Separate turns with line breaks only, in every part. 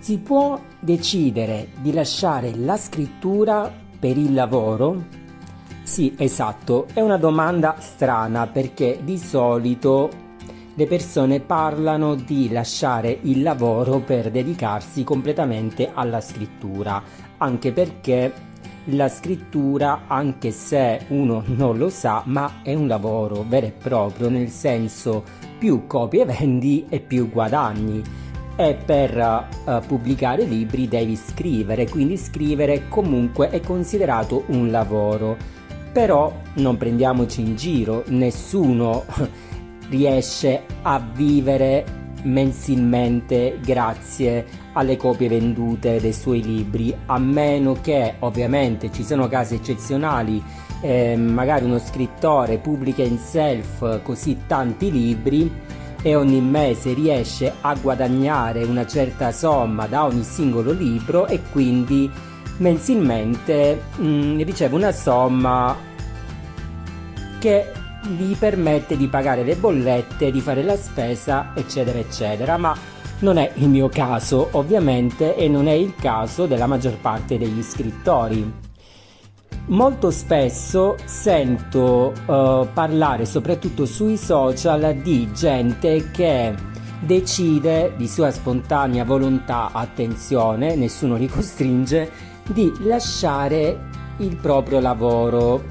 Si può decidere di lasciare la scrittura per il lavoro? Sì, esatto, è una domanda strana perché di solito le persone parlano di lasciare il lavoro per dedicarsi completamente alla scrittura, anche perché la scrittura, anche se uno non lo sa, ma è un lavoro vero e proprio, nel senso più copie vendi e più guadagni e per uh, pubblicare libri devi scrivere, quindi scrivere comunque è considerato un lavoro. Però non prendiamoci in giro, nessuno riesce a vivere mensilmente grazie alle copie vendute dei suoi libri, a meno che ovviamente ci sono casi eccezionali, eh, magari uno scrittore pubblica in self così tanti libri e ogni mese riesce a guadagnare una certa somma da ogni singolo libro e quindi mensilmente mh, mm, riceve una somma che gli permette di pagare le bollette, di fare la spesa, eccetera, eccetera. Ma non è il mio caso, ovviamente, e non è il caso della maggior parte degli scrittori. Molto spesso sento uh, parlare, soprattutto sui social, di gente che decide di sua spontanea volontà, attenzione, nessuno li costringe, di lasciare il proprio lavoro,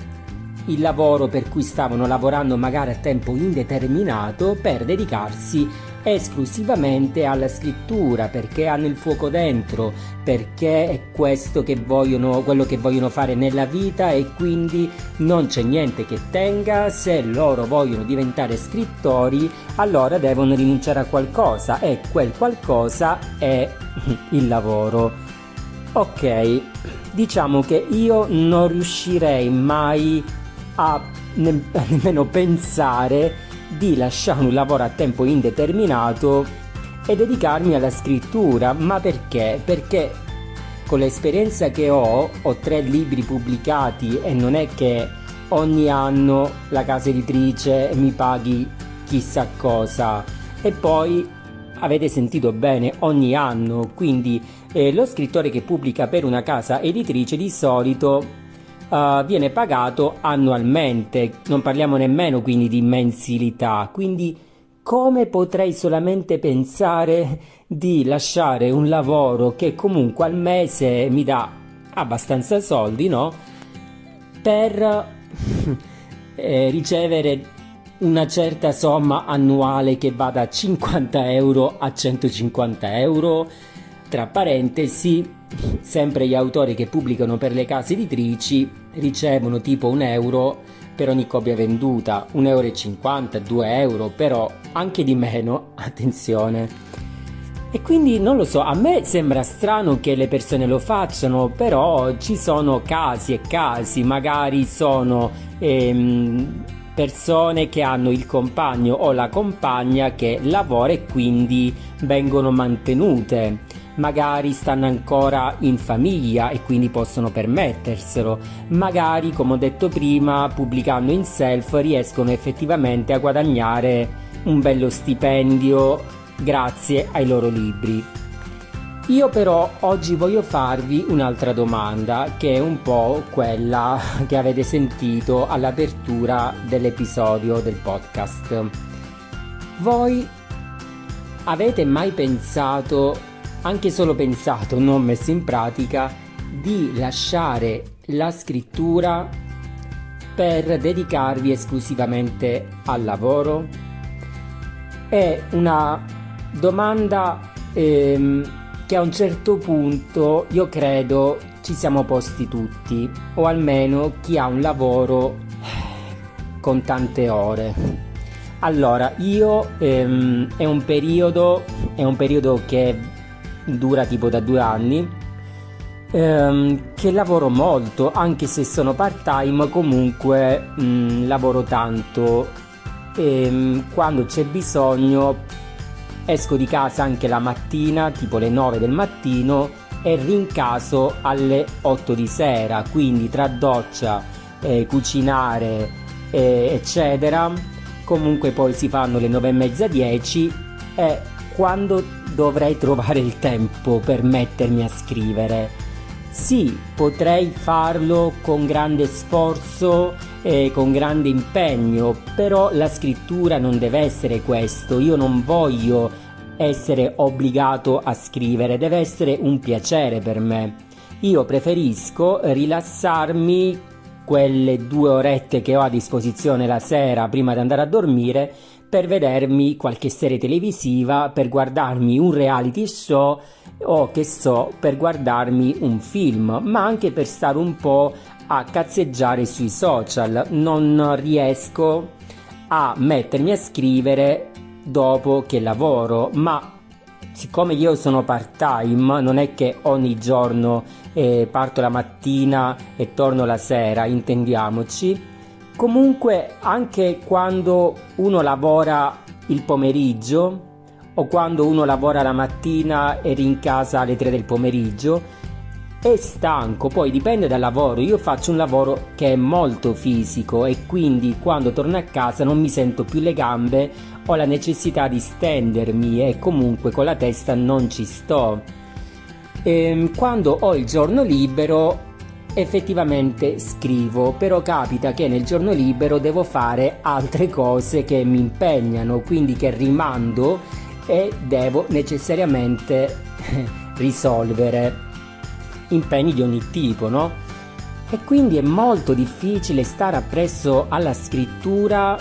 il lavoro per cui stavano lavorando magari a tempo indeterminato per dedicarsi esclusivamente alla scrittura perché hanno il fuoco dentro, perché è questo che vogliono, quello che vogliono fare nella vita e quindi non c'è niente che tenga, se loro vogliono diventare scrittori allora devono rinunciare a qualcosa e quel qualcosa è il lavoro. Ok, diciamo che io non riuscirei mai a nemmeno pensare di lasciare un lavoro a tempo indeterminato e dedicarmi alla scrittura. Ma perché? Perché con l'esperienza che ho, ho tre libri pubblicati e non è che ogni anno la casa editrice mi paghi chissà cosa. E poi avete sentito bene ogni anno, quindi eh, lo scrittore che pubblica per una casa editrice di solito uh, viene pagato annualmente, non parliamo nemmeno quindi di mensilità, quindi come potrei solamente pensare di lasciare un lavoro che comunque al mese mi dà abbastanza soldi, no? Per eh, ricevere una certa somma annuale che va da 50 euro a 150 euro, tra parentesi, sempre gli autori che pubblicano per le case editrici ricevono tipo un euro per ogni copia venduta, 1,50 euro, 2 euro, però anche di meno, attenzione. E quindi non lo so, a me sembra strano che le persone lo facciano, però ci sono casi e casi, magari sono ehm, persone che hanno il compagno o la compagna che lavora e quindi vengono mantenute magari stanno ancora in famiglia e quindi possono permetterselo, magari come ho detto prima pubblicando in self riescono effettivamente a guadagnare un bello stipendio grazie ai loro libri. Io però oggi voglio farvi un'altra domanda che è un po' quella che avete sentito all'apertura dell'episodio del podcast. Voi avete mai pensato anche solo pensato, non messo in pratica, di lasciare la scrittura per dedicarvi esclusivamente al lavoro? È una domanda ehm, che a un certo punto io credo ci siamo posti tutti, o almeno chi ha un lavoro con tante ore. Allora, io ehm, è un periodo, è un periodo che dura tipo da due anni, ehm, che lavoro molto, anche se sono part time, comunque mh, mm, lavoro tanto. E, ehm, quando c'è bisogno esco di casa anche la mattina, tipo le 9 del mattino, e rincaso alle 8 di sera, quindi tra doccia, eh, cucinare, eh, eccetera. Comunque poi si fanno le 9 e mezza 10 e quando dovrei trovare il tempo per mettermi a scrivere. Sì, potrei farlo con grande sforzo e con grande impegno, però la scrittura non deve essere questo. Io non voglio essere obbligato a scrivere, deve essere un piacere per me. Io preferisco rilassarmi quelle due orette che ho a disposizione la sera prima di andare a dormire per vedermi qualche serie televisiva, per guardarmi un reality show o che so, per guardarmi un film, ma anche per stare un po' a cazzeggiare sui social. Non riesco a mettermi a scrivere dopo che lavoro, ma siccome io sono part time, non è che ogni giorno eh, parto la mattina e torno la sera, intendiamoci. Comunque anche quando uno lavora il pomeriggio o quando uno lavora la mattina e rincasa alle 3 del pomeriggio, è stanco, poi dipende dal lavoro. Io faccio un lavoro che è molto fisico e quindi quando torno a casa non mi sento più le gambe, ho la necessità di stendermi e comunque con la testa non ci sto. E ehm, quando ho il giorno libero effettivamente scrivo, però capita che nel giorno libero devo fare altre cose che mi impegnano, quindi che rimando e devo necessariamente risolvere impegni di ogni tipo, no? E quindi è molto difficile stare appresso alla scrittura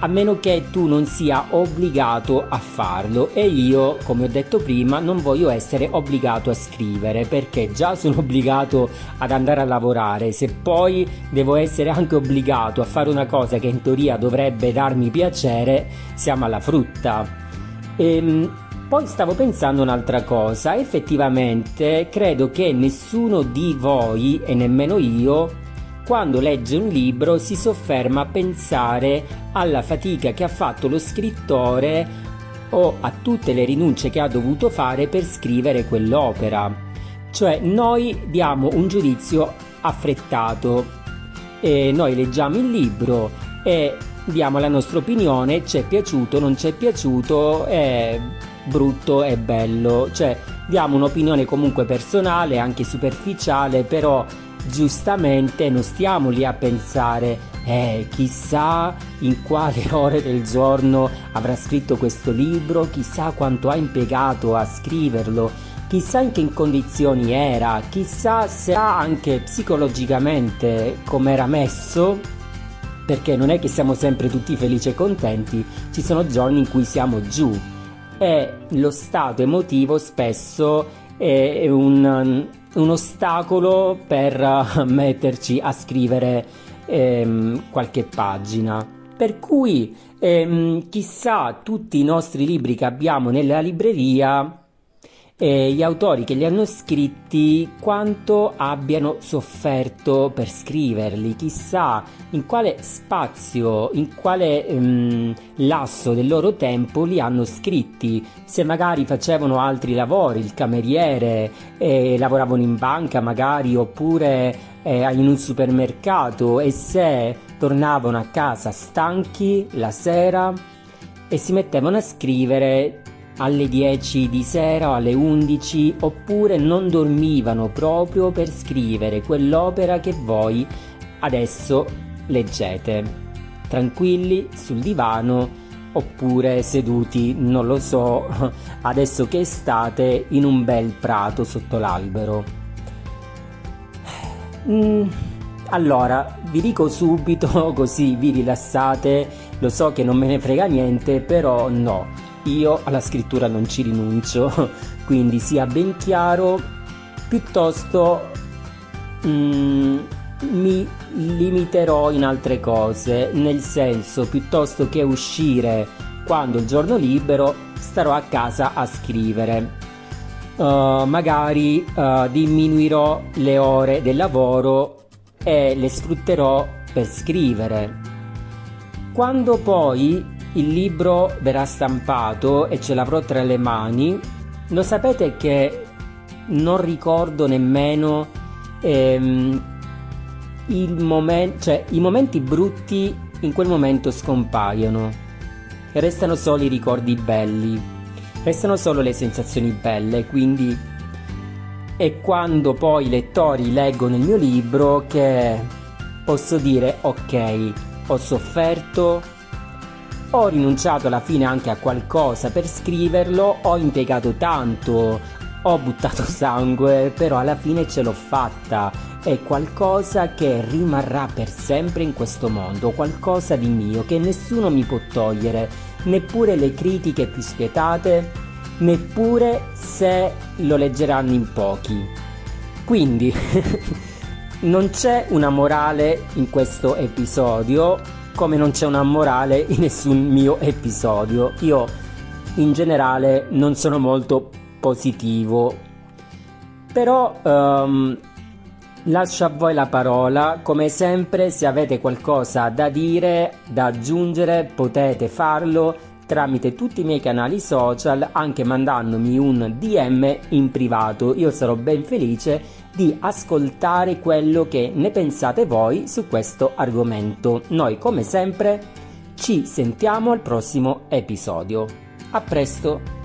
a meno che tu non sia obbligato a farlo. E io, come ho detto prima, non voglio essere obbligato a scrivere perché già sono obbligato ad andare a lavorare, se poi devo essere anche obbligato a fare una cosa che in teoria dovrebbe darmi piacere, siamo alla frutta. Ehm, poi stavo pensando un'altra cosa, effettivamente credo che nessuno di voi e nemmeno io quando legge un libro si sofferma a pensare alla fatica che ha fatto lo scrittore o a tutte le rinunce che ha dovuto fare per scrivere quell'opera. Cioè noi diamo un giudizio affrettato e noi leggiamo il libro e diamo la nostra opinione, ci è piaciuto, non ci è piaciuto, è brutto e bello, cioè diamo un'opinione comunque personale, anche superficiale, però giustamente non stiamo lì a pensare eh, chissà in quale ore del giorno avrà scritto questo libro, chissà quanto ha impiegato a scriverlo, chissà in che condizioni era, chissà se anche psicologicamente come era messo, perché non è che siamo sempre tutti felici e contenti, ci sono giorni in cui siamo giù. E lo stato emotivo spesso è un, un ostacolo per metterci a scrivere ehm, qualche pagina. Per cui ehm, chissà tutti i nostri libri che abbiamo nella libreria e gli autori che li hanno scritti quanto abbiano sofferto per scriverli, chissà in quale spazio, in quale um, lasso del loro tempo li hanno scritti, se magari facevano altri lavori, il cameriere, eh, lavoravano in banca magari oppure eh, in un supermercato e se tornavano a casa stanchi la sera e si mettevano a scrivere alle 10 di sera alle 11 oppure non dormivano proprio per scrivere quell'opera che voi adesso leggete, tranquilli sul divano oppure seduti, non lo so, adesso che state in un bel prato sotto l'albero. Mm, allora, vi dico subito così vi rilassate, lo so che non me ne frega niente, però no io alla scrittura non ci rinuncio, quindi sia ben chiaro, piuttosto mm, mi limiterò in altre cose, nel senso piuttosto che uscire quando il giorno libero starò a casa a scrivere. Uh, magari uh, diminuirò le ore del lavoro e le sfrutterò per scrivere. Quando poi il libro verrà stampato e ce l'avrò tra le mani, lo sapete che non ricordo nemmeno ehm, momen- cioè, i momenti brutti in quel momento scompaiono. Restano solo i ricordi belli. restano solo le sensazioni belle, quindi è quando poi i lettori leggono il mio libro che posso dire ok, ho sofferto, ho rinunciato alla fine anche a qualcosa per scriverlo, ho impiegato tanto, ho buttato sangue, però alla fine ce l'ho fatta. È qualcosa che rimarrà per sempre in questo mondo, qualcosa di mio che nessuno mi può togliere, neppure le critiche più spietate, neppure se lo leggeranno in pochi. Quindi non c'è una morale in questo episodio, come non c'è una morale in nessun mio episodio. Io in generale non sono molto positivo. Però um, lascio a voi la parola, come sempre se avete qualcosa da dire, da aggiungere, potete farlo tramite tutti i miei canali social, anche mandandomi un DM in privato. Io sarò ben felice di ascoltare quello che ne pensate voi su questo argomento. Noi come sempre ci sentiamo al prossimo episodio. A presto!